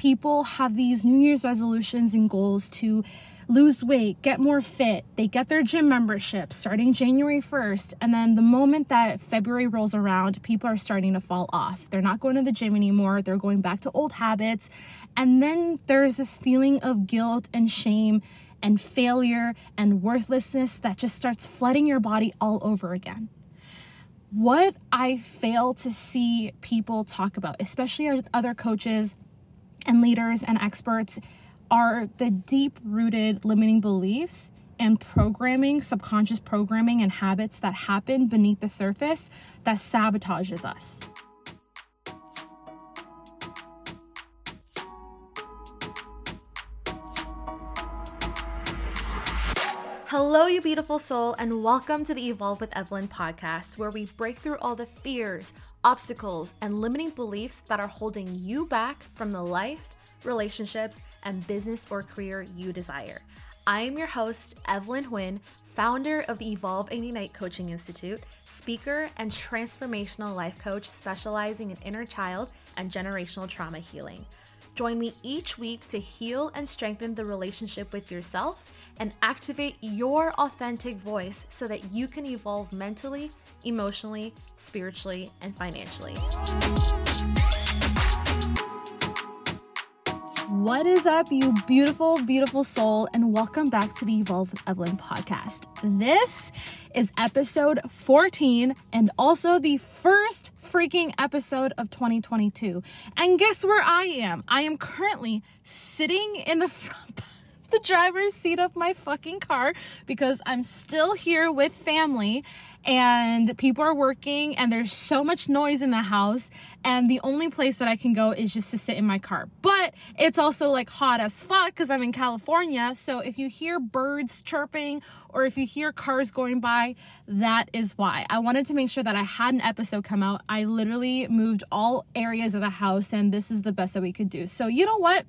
people have these New Year's resolutions and goals to lose weight, get more fit. They get their gym membership starting January 1st. And then the moment that February rolls around, people are starting to fall off. They're not going to the gym anymore. They're going back to old habits. And then there's this feeling of guilt and shame and failure and worthlessness that just starts flooding your body all over again. What I fail to see people talk about, especially other coaches and leaders and experts, are the deep rooted limiting beliefs and programming, subconscious programming and habits that happen beneath the surface that sabotages us. Hello, you beautiful soul, and welcome to the Evolve with Evelyn podcast, where we break through all the fears, obstacles, and limiting beliefs that are holding you back from the life, relationships, and business or career you desire. I am your host, Evelyn Huynh, founder of Evolve and Ignite Coaching Institute, speaker and transformational life coach specializing in inner child and generational trauma healing. Join me each week to heal and strengthen the relationship with yourself and activate your authentic voice so that you can evolve mentally, emotionally, spiritually, and financially. What is up, you beautiful, beautiful soul, and welcome back to the Evolve with Evelyn podcast. This is episode 14 and also the first freaking episode of 2022. And guess where I am? I am currently sitting in the front the driver's seat of my fucking car because I'm still here with family and people are working and there's so much noise in the house and the only place that I can go is just to sit in my car. But it's also like hot as fuck cuz I'm in California, so if you hear birds chirping or if you hear cars going by, that is why. I wanted to make sure that I had an episode come out. I literally moved all areas of the house and this is the best that we could do. So, you know what?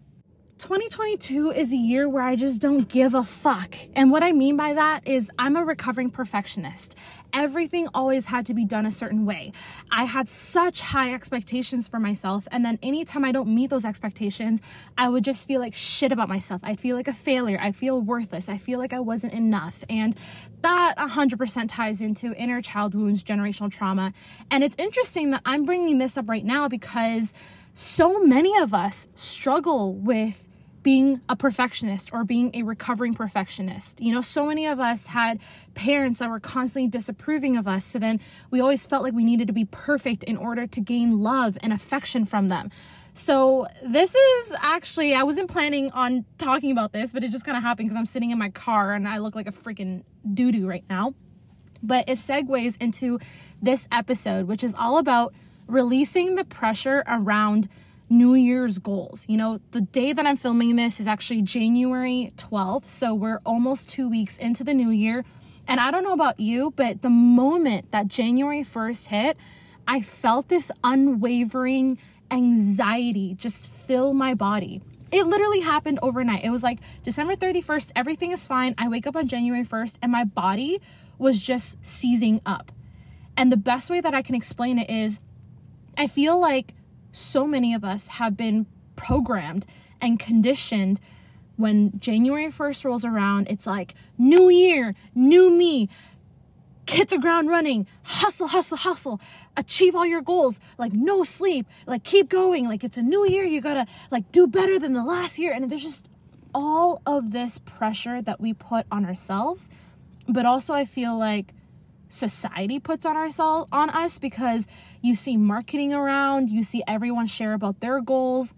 2022 is a year where I just don't give a fuck. And what I mean by that is I'm a recovering perfectionist. Everything always had to be done a certain way. I had such high expectations for myself. And then anytime I don't meet those expectations, I would just feel like shit about myself. I'd feel like a failure. I feel worthless. I feel like I wasn't enough. And that 100% ties into inner child wounds, generational trauma. And it's interesting that I'm bringing this up right now because so many of us struggle with being a perfectionist or being a recovering perfectionist. You know, so many of us had parents that were constantly disapproving of us. So then we always felt like we needed to be perfect in order to gain love and affection from them. So this is actually, I wasn't planning on talking about this, but it just kind of happened because I'm sitting in my car and I look like a freaking doo doo right now. But it segues into this episode, which is all about releasing the pressure around New Year's goals. You know, the day that I'm filming this is actually January 12th. So we're almost two weeks into the new year. And I don't know about you, but the moment that January 1st hit, I felt this unwavering anxiety just fill my body. It literally happened overnight. It was like December 31st, everything is fine. I wake up on January 1st, and my body was just seizing up. And the best way that I can explain it is I feel like so many of us have been programmed and conditioned. When January 1st rolls around, it's like new year, new me, hit the ground running, hustle, hustle, hustle, achieve all your goals, like no sleep, like keep going, like it's a new year, you gotta like do better than the last year. And there's just all of this pressure that we put on ourselves. But also, I feel like society puts on ourselves on us because you see marketing around, you see everyone share about their goals.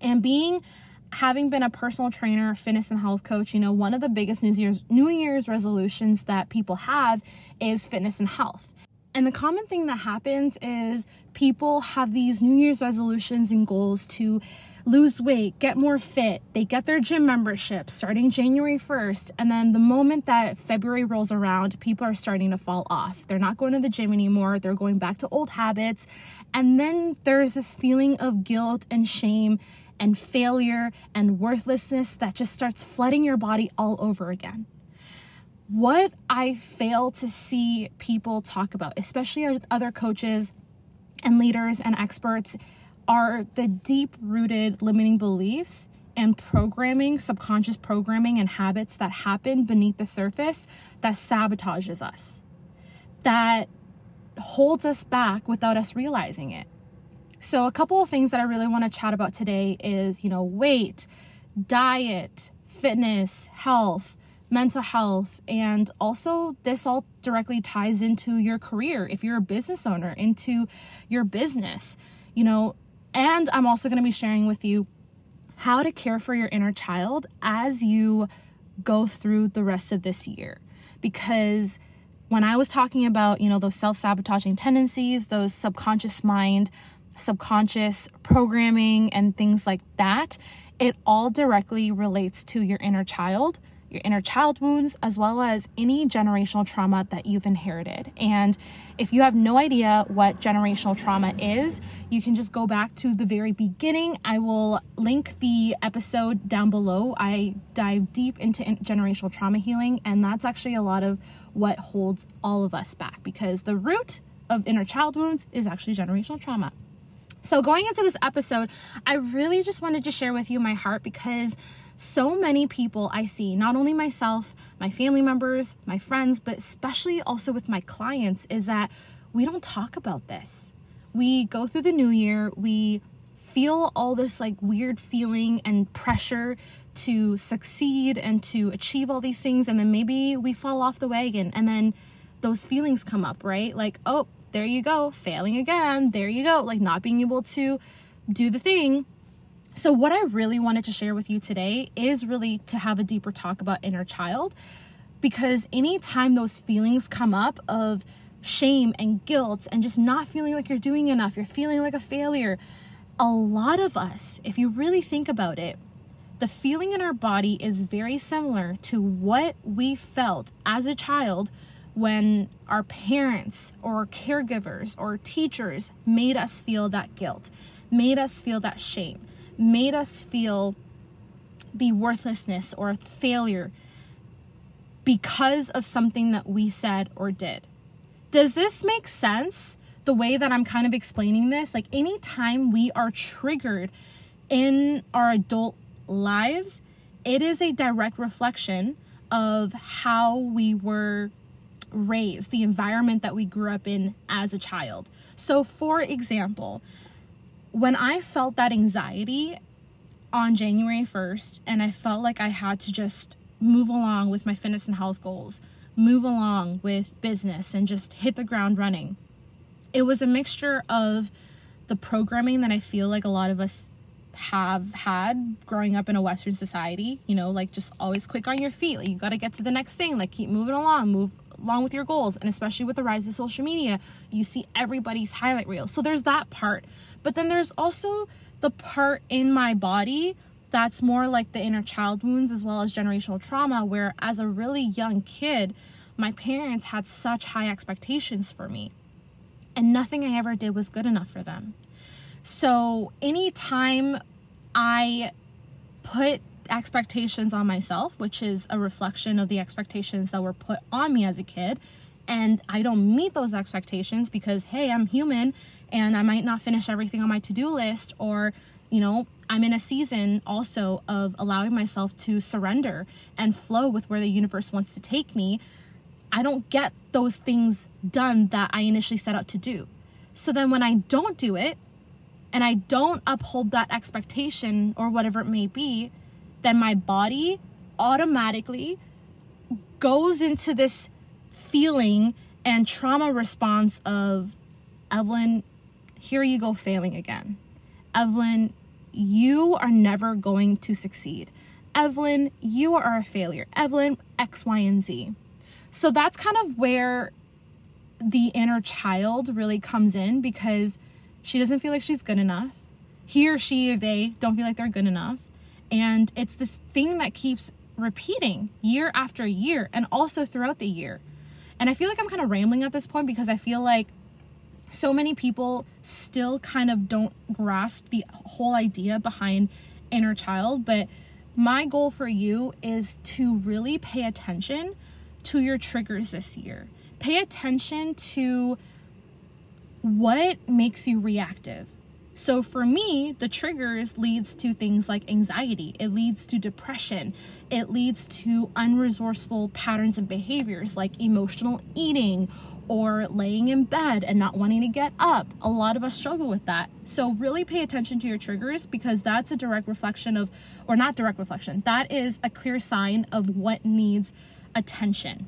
And being having been a personal trainer, fitness and health coach, you know, one of the biggest New Year's New Year's resolutions that people have is fitness and health. And the common thing that happens is people have these New Year's resolutions and goals to lose weight, get more fit. They get their gym membership starting January 1st. And then the moment that February rolls around, people are starting to fall off. They're not going to the gym anymore. They're going back to old habits. And then there's this feeling of guilt and shame and failure and worthlessness that just starts flooding your body all over again. What I fail to see people talk about, especially other coaches and leaders and experts, are the deep rooted limiting beliefs and programming, subconscious programming and habits that happen beneath the surface that sabotages us, that holds us back without us realizing it. So, a couple of things that I really want to chat about today is, you know, weight, diet, fitness, health, mental health, and also this all directly ties into your career if you're a business owner, into your business, you know. And I'm also going to be sharing with you how to care for your inner child as you go through the rest of this year. Because when I was talking about, you know, those self sabotaging tendencies, those subconscious mind, subconscious programming, and things like that, it all directly relates to your inner child your inner child wounds, as well as any generational trauma that you've inherited. And if you have no idea what generational trauma is, you can just go back to the very beginning. I will link the episode down below. I dive deep into generational trauma healing, and that's actually a lot of what holds all of us back because the root of inner child wounds is actually generational trauma. So, going into this episode, I really just wanted to share with you my heart because so many people I see, not only myself, my family members, my friends, but especially also with my clients, is that we don't talk about this. We go through the new year, we feel all this like weird feeling and pressure to succeed and to achieve all these things, and then maybe we fall off the wagon, and then those feelings come up, right? Like, oh, there you go, failing again, there you go, like not being able to do the thing. So, what I really wanted to share with you today is really to have a deeper talk about inner child because anytime those feelings come up of shame and guilt and just not feeling like you're doing enough, you're feeling like a failure, a lot of us, if you really think about it, the feeling in our body is very similar to what we felt as a child when our parents or caregivers or teachers made us feel that guilt, made us feel that shame made us feel the worthlessness or failure because of something that we said or did. Does this make sense? The way that I'm kind of explaining this, like anytime we are triggered in our adult lives, it is a direct reflection of how we were raised, the environment that we grew up in as a child. So, for example, when I felt that anxiety on January 1st, and I felt like I had to just move along with my fitness and health goals, move along with business, and just hit the ground running, it was a mixture of the programming that I feel like a lot of us have had growing up in a Western society, you know, like just always quick on your feet. Like you got to get to the next thing, like keep moving along, move along with your goals. And especially with the rise of social media, you see everybody's highlight reel. So there's that part. But then there's also the part in my body that's more like the inner child wounds as well as generational trauma, where as a really young kid, my parents had such high expectations for me. And nothing I ever did was good enough for them. So anytime I put expectations on myself, which is a reflection of the expectations that were put on me as a kid, and I don't meet those expectations because, hey, I'm human and I might not finish everything on my to do list, or, you know, I'm in a season also of allowing myself to surrender and flow with where the universe wants to take me. I don't get those things done that I initially set out to do. So then when I don't do it and I don't uphold that expectation or whatever it may be, then my body automatically goes into this feeling and trauma response of Evelyn, here you go failing again. Evelyn, you are never going to succeed. Evelyn, you are a failure. Evelyn, X, Y, and Z. So that's kind of where the inner child really comes in because she doesn't feel like she's good enough. He or she or they don't feel like they're good enough. And it's this thing that keeps repeating year after year and also throughout the year. And I feel like I'm kind of rambling at this point because I feel like so many people still kind of don't grasp the whole idea behind inner child. But my goal for you is to really pay attention to your triggers this year. Pay attention to what makes you reactive. So for me, the triggers leads to things like anxiety. It leads to depression. It leads to unresourceful patterns and behaviors like emotional eating or laying in bed and not wanting to get up. A lot of us struggle with that. So, really pay attention to your triggers because that's a direct reflection of, or not direct reflection, that is a clear sign of what needs attention.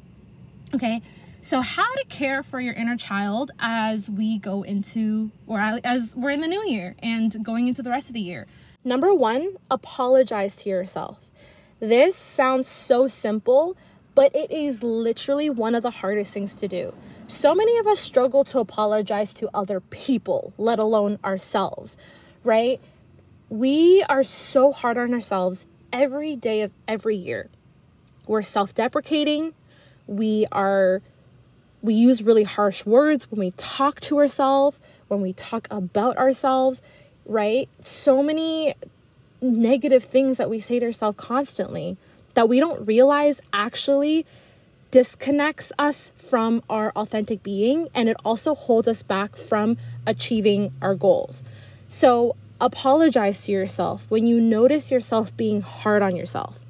Okay. So, how to care for your inner child as we go into, or as we're in the new year and going into the rest of the year. Number one, apologize to yourself. This sounds so simple, but it is literally one of the hardest things to do. So many of us struggle to apologize to other people, let alone ourselves, right? We are so hard on ourselves every day of every year. We're self deprecating. We are, we use really harsh words when we talk to ourselves, when we talk about ourselves, right? So many negative things that we say to ourselves constantly that we don't realize actually disconnects us from our authentic being and it also holds us back from achieving our goals. So, apologize to yourself when you notice yourself being hard on yourself.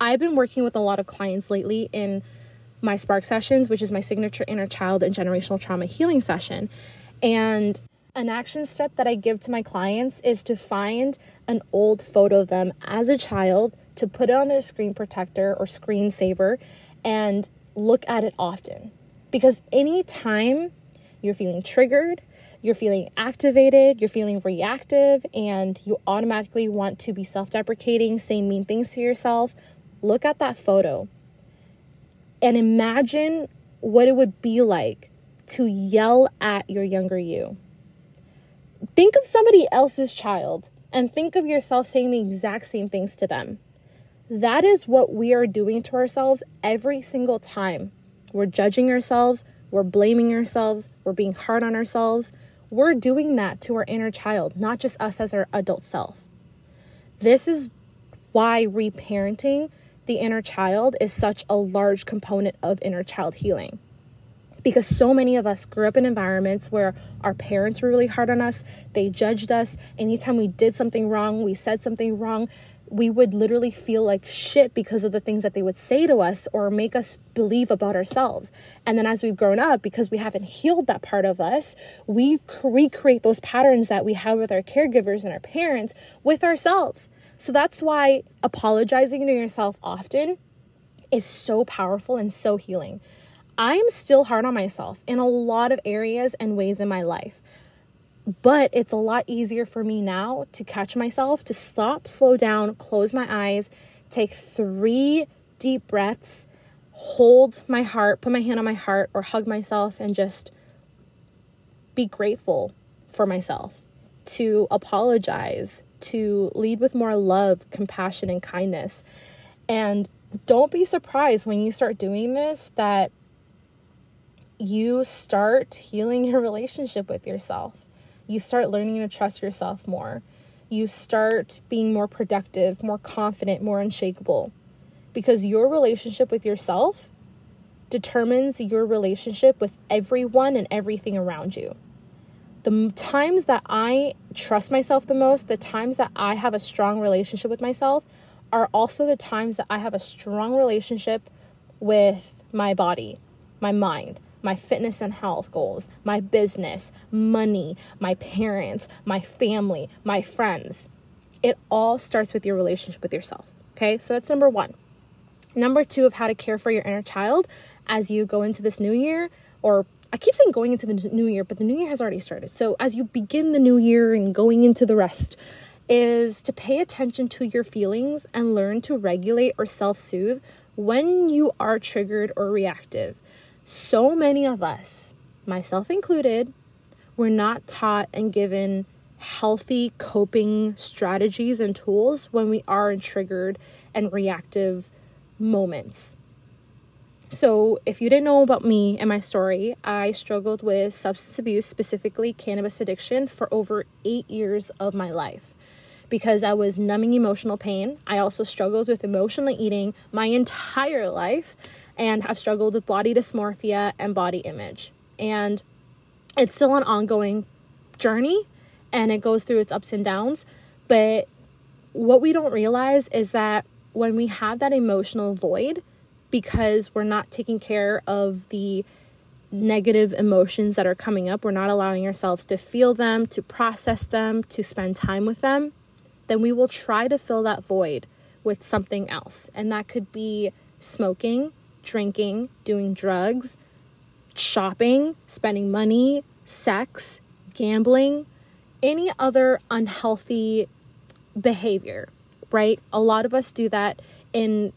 I've been working with a lot of clients lately in my Spark sessions, which is my signature inner child and generational trauma healing session. And an action step that I give to my clients is to find an old photo of them as a child, to put it on their screen protector or screensaver, and look at it often. Because anytime you're feeling triggered, you're feeling activated, you're feeling reactive, and you automatically want to be self deprecating, saying mean things to yourself, look at that photo and imagine what it would be like to yell at your younger you. Think of somebody else's child and think of yourself saying the exact same things to them. That is what we are doing to ourselves every single time. We're judging ourselves, we're blaming ourselves, we're being hard on ourselves. We're doing that to our inner child, not just us as our adult self. This is why reparenting the inner child is such a large component of inner child healing. Because so many of us grew up in environments where our parents were really hard on us, they judged us. Anytime we did something wrong, we said something wrong, we would literally feel like shit because of the things that they would say to us or make us believe about ourselves. And then as we've grown up, because we haven't healed that part of us, we recreate those patterns that we have with our caregivers and our parents with ourselves. So that's why apologizing to yourself often is so powerful and so healing. I'm still hard on myself in a lot of areas and ways in my life. But it's a lot easier for me now to catch myself, to stop, slow down, close my eyes, take three deep breaths, hold my heart, put my hand on my heart, or hug myself and just be grateful for myself, to apologize, to lead with more love, compassion, and kindness. And don't be surprised when you start doing this that you start healing your relationship with yourself you start learning to trust yourself more. You start being more productive, more confident, more unshakable. Because your relationship with yourself determines your relationship with everyone and everything around you. The times that I trust myself the most, the times that I have a strong relationship with myself, are also the times that I have a strong relationship with my body, my mind, my fitness and health goals, my business, money, my parents, my family, my friends. It all starts with your relationship with yourself. Okay, so that's number one. Number two of how to care for your inner child as you go into this new year, or I keep saying going into the new year, but the new year has already started. So as you begin the new year and going into the rest, is to pay attention to your feelings and learn to regulate or self soothe when you are triggered or reactive so many of us, myself included, were not taught and given healthy coping strategies and tools when we are in triggered and reactive moments. So, if you didn't know about me and my story, I struggled with substance abuse, specifically cannabis addiction, for over eight years of my life because I was numbing emotional pain. I also struggled with emotionally eating my entire life and have struggled with body dysmorphia and body image. And it's still an ongoing journey and it goes through its ups and downs. But what we don't realize is that when we have that emotional void, because we're not taking care of the negative emotions that are coming up, we're not allowing ourselves to feel them, to process them, to spend time with them, then we will try to fill that void with something else. And that could be smoking, drinking, doing drugs, shopping, spending money, sex, gambling, any other unhealthy behavior, right? A lot of us do that in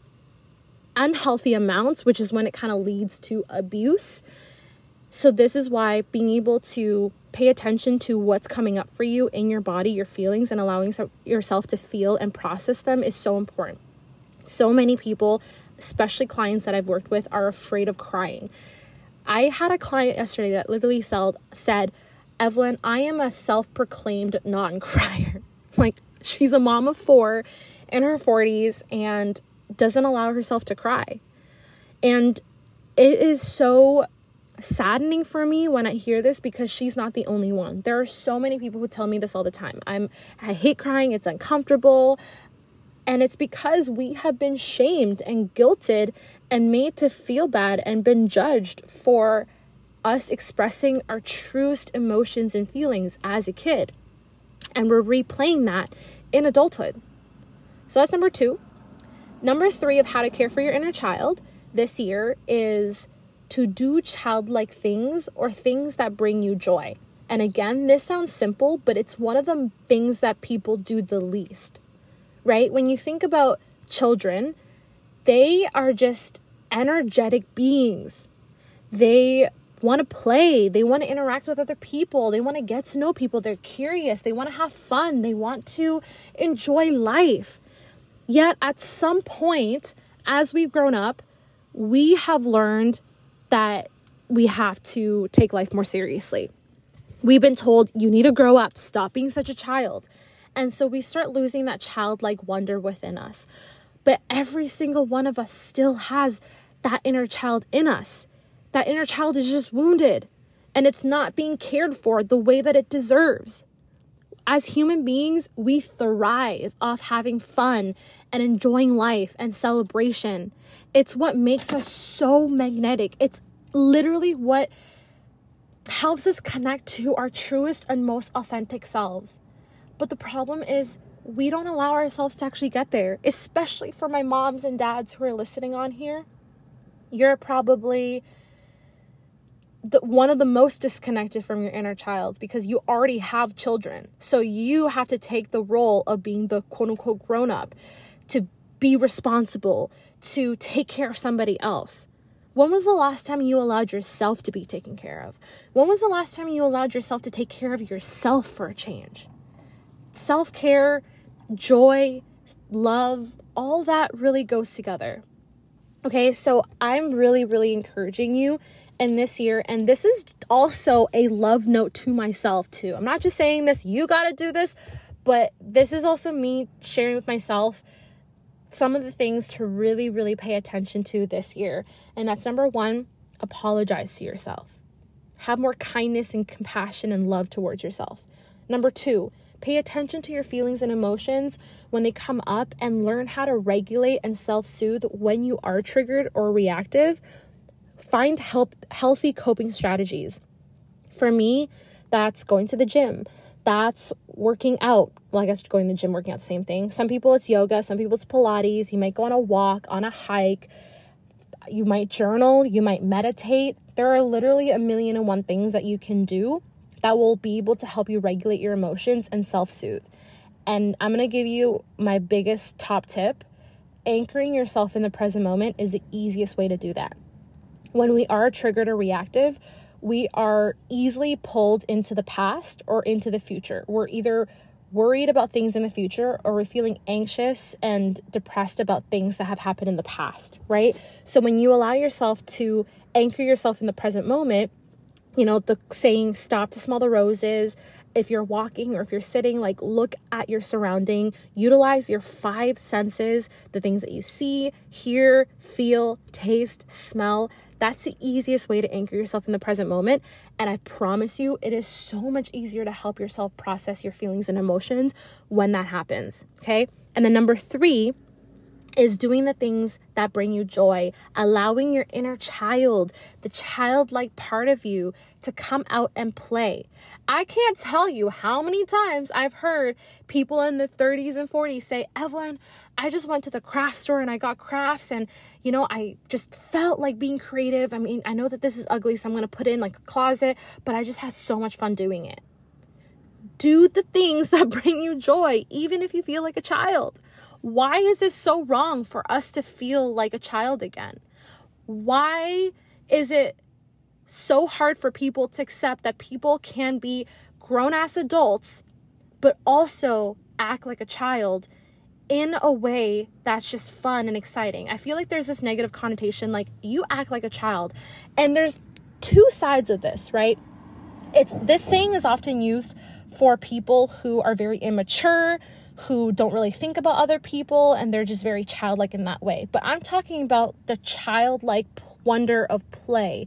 unhealthy amounts, which is when it kind of leads to abuse. So, this is why being able to pay attention to what's coming up for you in your body, your feelings, and allowing yourself to feel and process them is so important. So many people, especially clients that I've worked with, are afraid of crying. I had a client yesterday that literally said, Evelyn, I am a self proclaimed non crier. like, she's a mom of four in her 40s and doesn't allow herself to cry. And it is so saddening for me when I hear this because she's not the only one. There are so many people who tell me this all the time. I'm I hate crying, it's uncomfortable. And it's because we have been shamed and guilted and made to feel bad and been judged for us expressing our truest emotions and feelings as a kid. And we're replaying that in adulthood. So that's number two. Number three of how to care for your inner child this year is to do childlike things or things that bring you joy. And again, this sounds simple, but it's one of the things that people do the least, right? When you think about children, they are just energetic beings. They want to play, they want to interact with other people, they want to get to know people, they're curious, they want to have fun, they want to enjoy life. Yet at some point, as we've grown up, we have learned that we have to take life more seriously. We've been told you need to grow up, stop being such a child. And so we start losing that childlike wonder within us. But every single one of us still has that inner child in us that inner child is just wounded and it's not being cared for the way that it deserves. As human beings, we thrive off having fun and enjoying life and celebration. It's what makes us so magnetic. It's literally what helps us connect to our truest and most authentic selves. But the problem is, we don't allow ourselves to actually get there, especially for my moms and dads who are listening on here. You're probably the, one of the most disconnected from your inner child because you already have children. So you have to take the role of being the quote unquote grown up to be responsible, to take care of somebody else. When was the last time you allowed yourself to be taken care of? When was the last time you allowed yourself to take care of yourself for a change? Self care, joy, love, all that really goes together. Okay, so I'm really, really encouraging you and this year. And this is also a love note to myself, too. I'm not just saying this, you got to do this, but this is also me sharing with myself some of the things to really, really pay attention to this year. And that's number one, apologize to yourself. Have more kindness and compassion and love towards yourself. Number two, pay attention to your feelings and emotions when they come up and learn how to regulate and self soothe when you are triggered or reactive find help healthy coping strategies. For me, that's going to the gym. That's working out. Well, I guess going to the gym, working out, same thing. Some people it's yoga, some people it's Pilates. You might go on a walk, on a hike. You might journal, you might meditate. There are literally a million and one things that you can do that will be able to help you regulate your emotions and self soothe. And I'm gonna give you my biggest top tip anchoring yourself in the present moment is the easiest way to do that when we are triggered or reactive, we are easily pulled into the past or into the future. We're either worried about things in the future or we're feeling anxious and depressed about things that have happened in the past, right? So when you allow yourself to anchor yourself in the present moment, you know, the saying stop to smell the roses, if you're walking or if you're sitting, like look at your surrounding, utilize your five senses, the things that you see, hear, feel, taste, smell That's the easiest way to anchor yourself in the present moment. And I promise you, it is so much easier to help yourself process your feelings and emotions when that happens. Okay. And then number three, is doing the things that bring you joy, allowing your inner child, the childlike part of you, to come out and play. I can't tell you how many times I've heard people in the 30s and 40s say, Evelyn, I just went to the craft store and I got crafts and you know, I just felt like being creative. I mean, I know that this is ugly, so I'm going to put it in like a closet, but I just had so much fun doing it. Do the things that bring you joy, even if you feel like a child. Why is it so wrong for us to feel like a child again? Why is it so hard for people to accept that people can be grown ass adults, but also act like a child in a way that's just fun and exciting? I feel like there's this negative connotation like you act like a child. And there's two sides of this, right? It's this saying is often used for people who are very immature, who don't really think about other people and they're just very childlike in that way. But I'm talking about the childlike wonder of play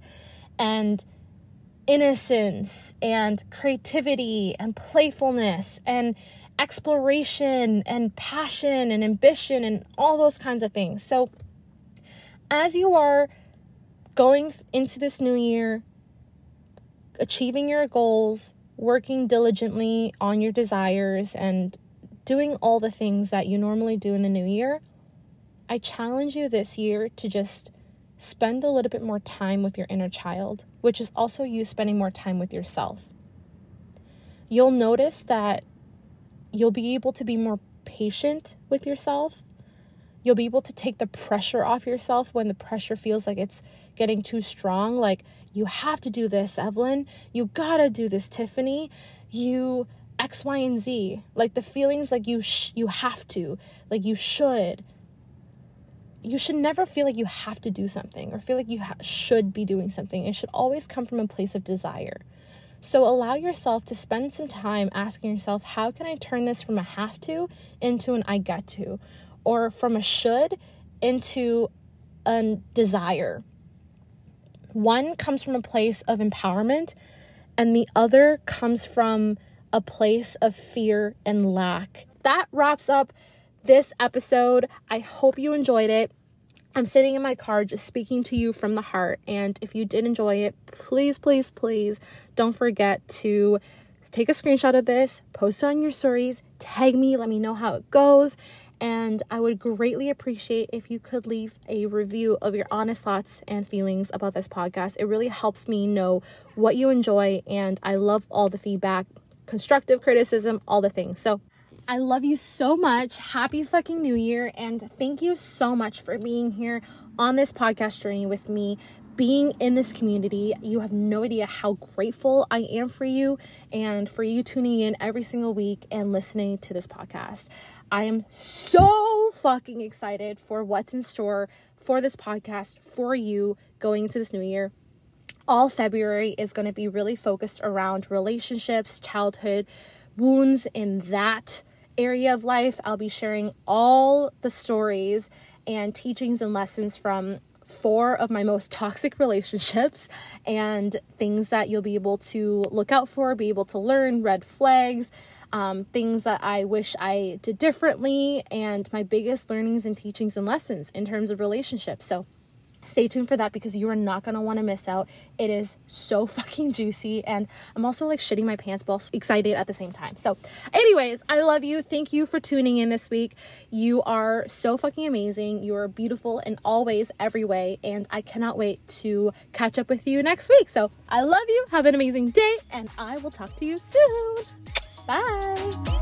and innocence and creativity and playfulness and exploration and passion and ambition and all those kinds of things. So, as you are going into this new year, achieving your goals, working diligently on your desires, and doing all the things that you normally do in the new year, I challenge you this year to just spend a little bit more time with your inner child, which is also you spending more time with yourself. You'll notice that you'll be able to be more patient with yourself. You'll be able to take the pressure off yourself when the pressure feels like it's getting too strong. Like, you have to do this, Evelyn. You gotta do this, Tiffany. You X, Y, and Z. Like the feelings like you sh- you have to, like you should. You should never feel like you have to do something or feel like you ha- should be doing something. It should always come from a place of desire. So allow yourself to spend some time asking yourself, how can I turn this from a have to into an I get to? Or from a should into a desire. One comes from a place of empowerment, and the other comes from a place of fear and lack. That wraps up this episode. I hope you enjoyed it. I'm sitting in my car just speaking to you from the heart. And if you did enjoy it, please, please, please don't forget to take a screenshot of this, post it on your stories, tag me, let me know how it goes. And I would greatly appreciate if you could leave a review of your honest thoughts and feelings about this podcast. It really helps me know what you enjoy, and I love all the feedback constructive criticism, all the things. So I love you so much. Happy fucking new year. And thank you so much for being here on this podcast journey with me, being in this community. You have no idea how grateful I am for you and for you tuning in every single week and listening to this podcast. I am so fucking excited for what's in store for this podcast for you going into this new year all February is going to be really focused around relationships, childhood wounds in that area of life. I'll be sharing all the stories and teachings and lessons from four of my most toxic relationships and things that you'll be able to look out for, be able to learn, red flags, um, things that I wish I did differently, and my biggest learnings and teachings and lessons in terms of relationships. So, stay tuned for that because you are not going to want to miss out. It is so fucking juicy. And I'm also like shitting my pants, but excited at the same time. So, anyways, I love you. Thank you for tuning in this week. You are so fucking amazing. You are beautiful in all ways, every way. And I cannot wait to catch up with you next week. So, I love you. Have an amazing day. And I will talk to you soon. Bye.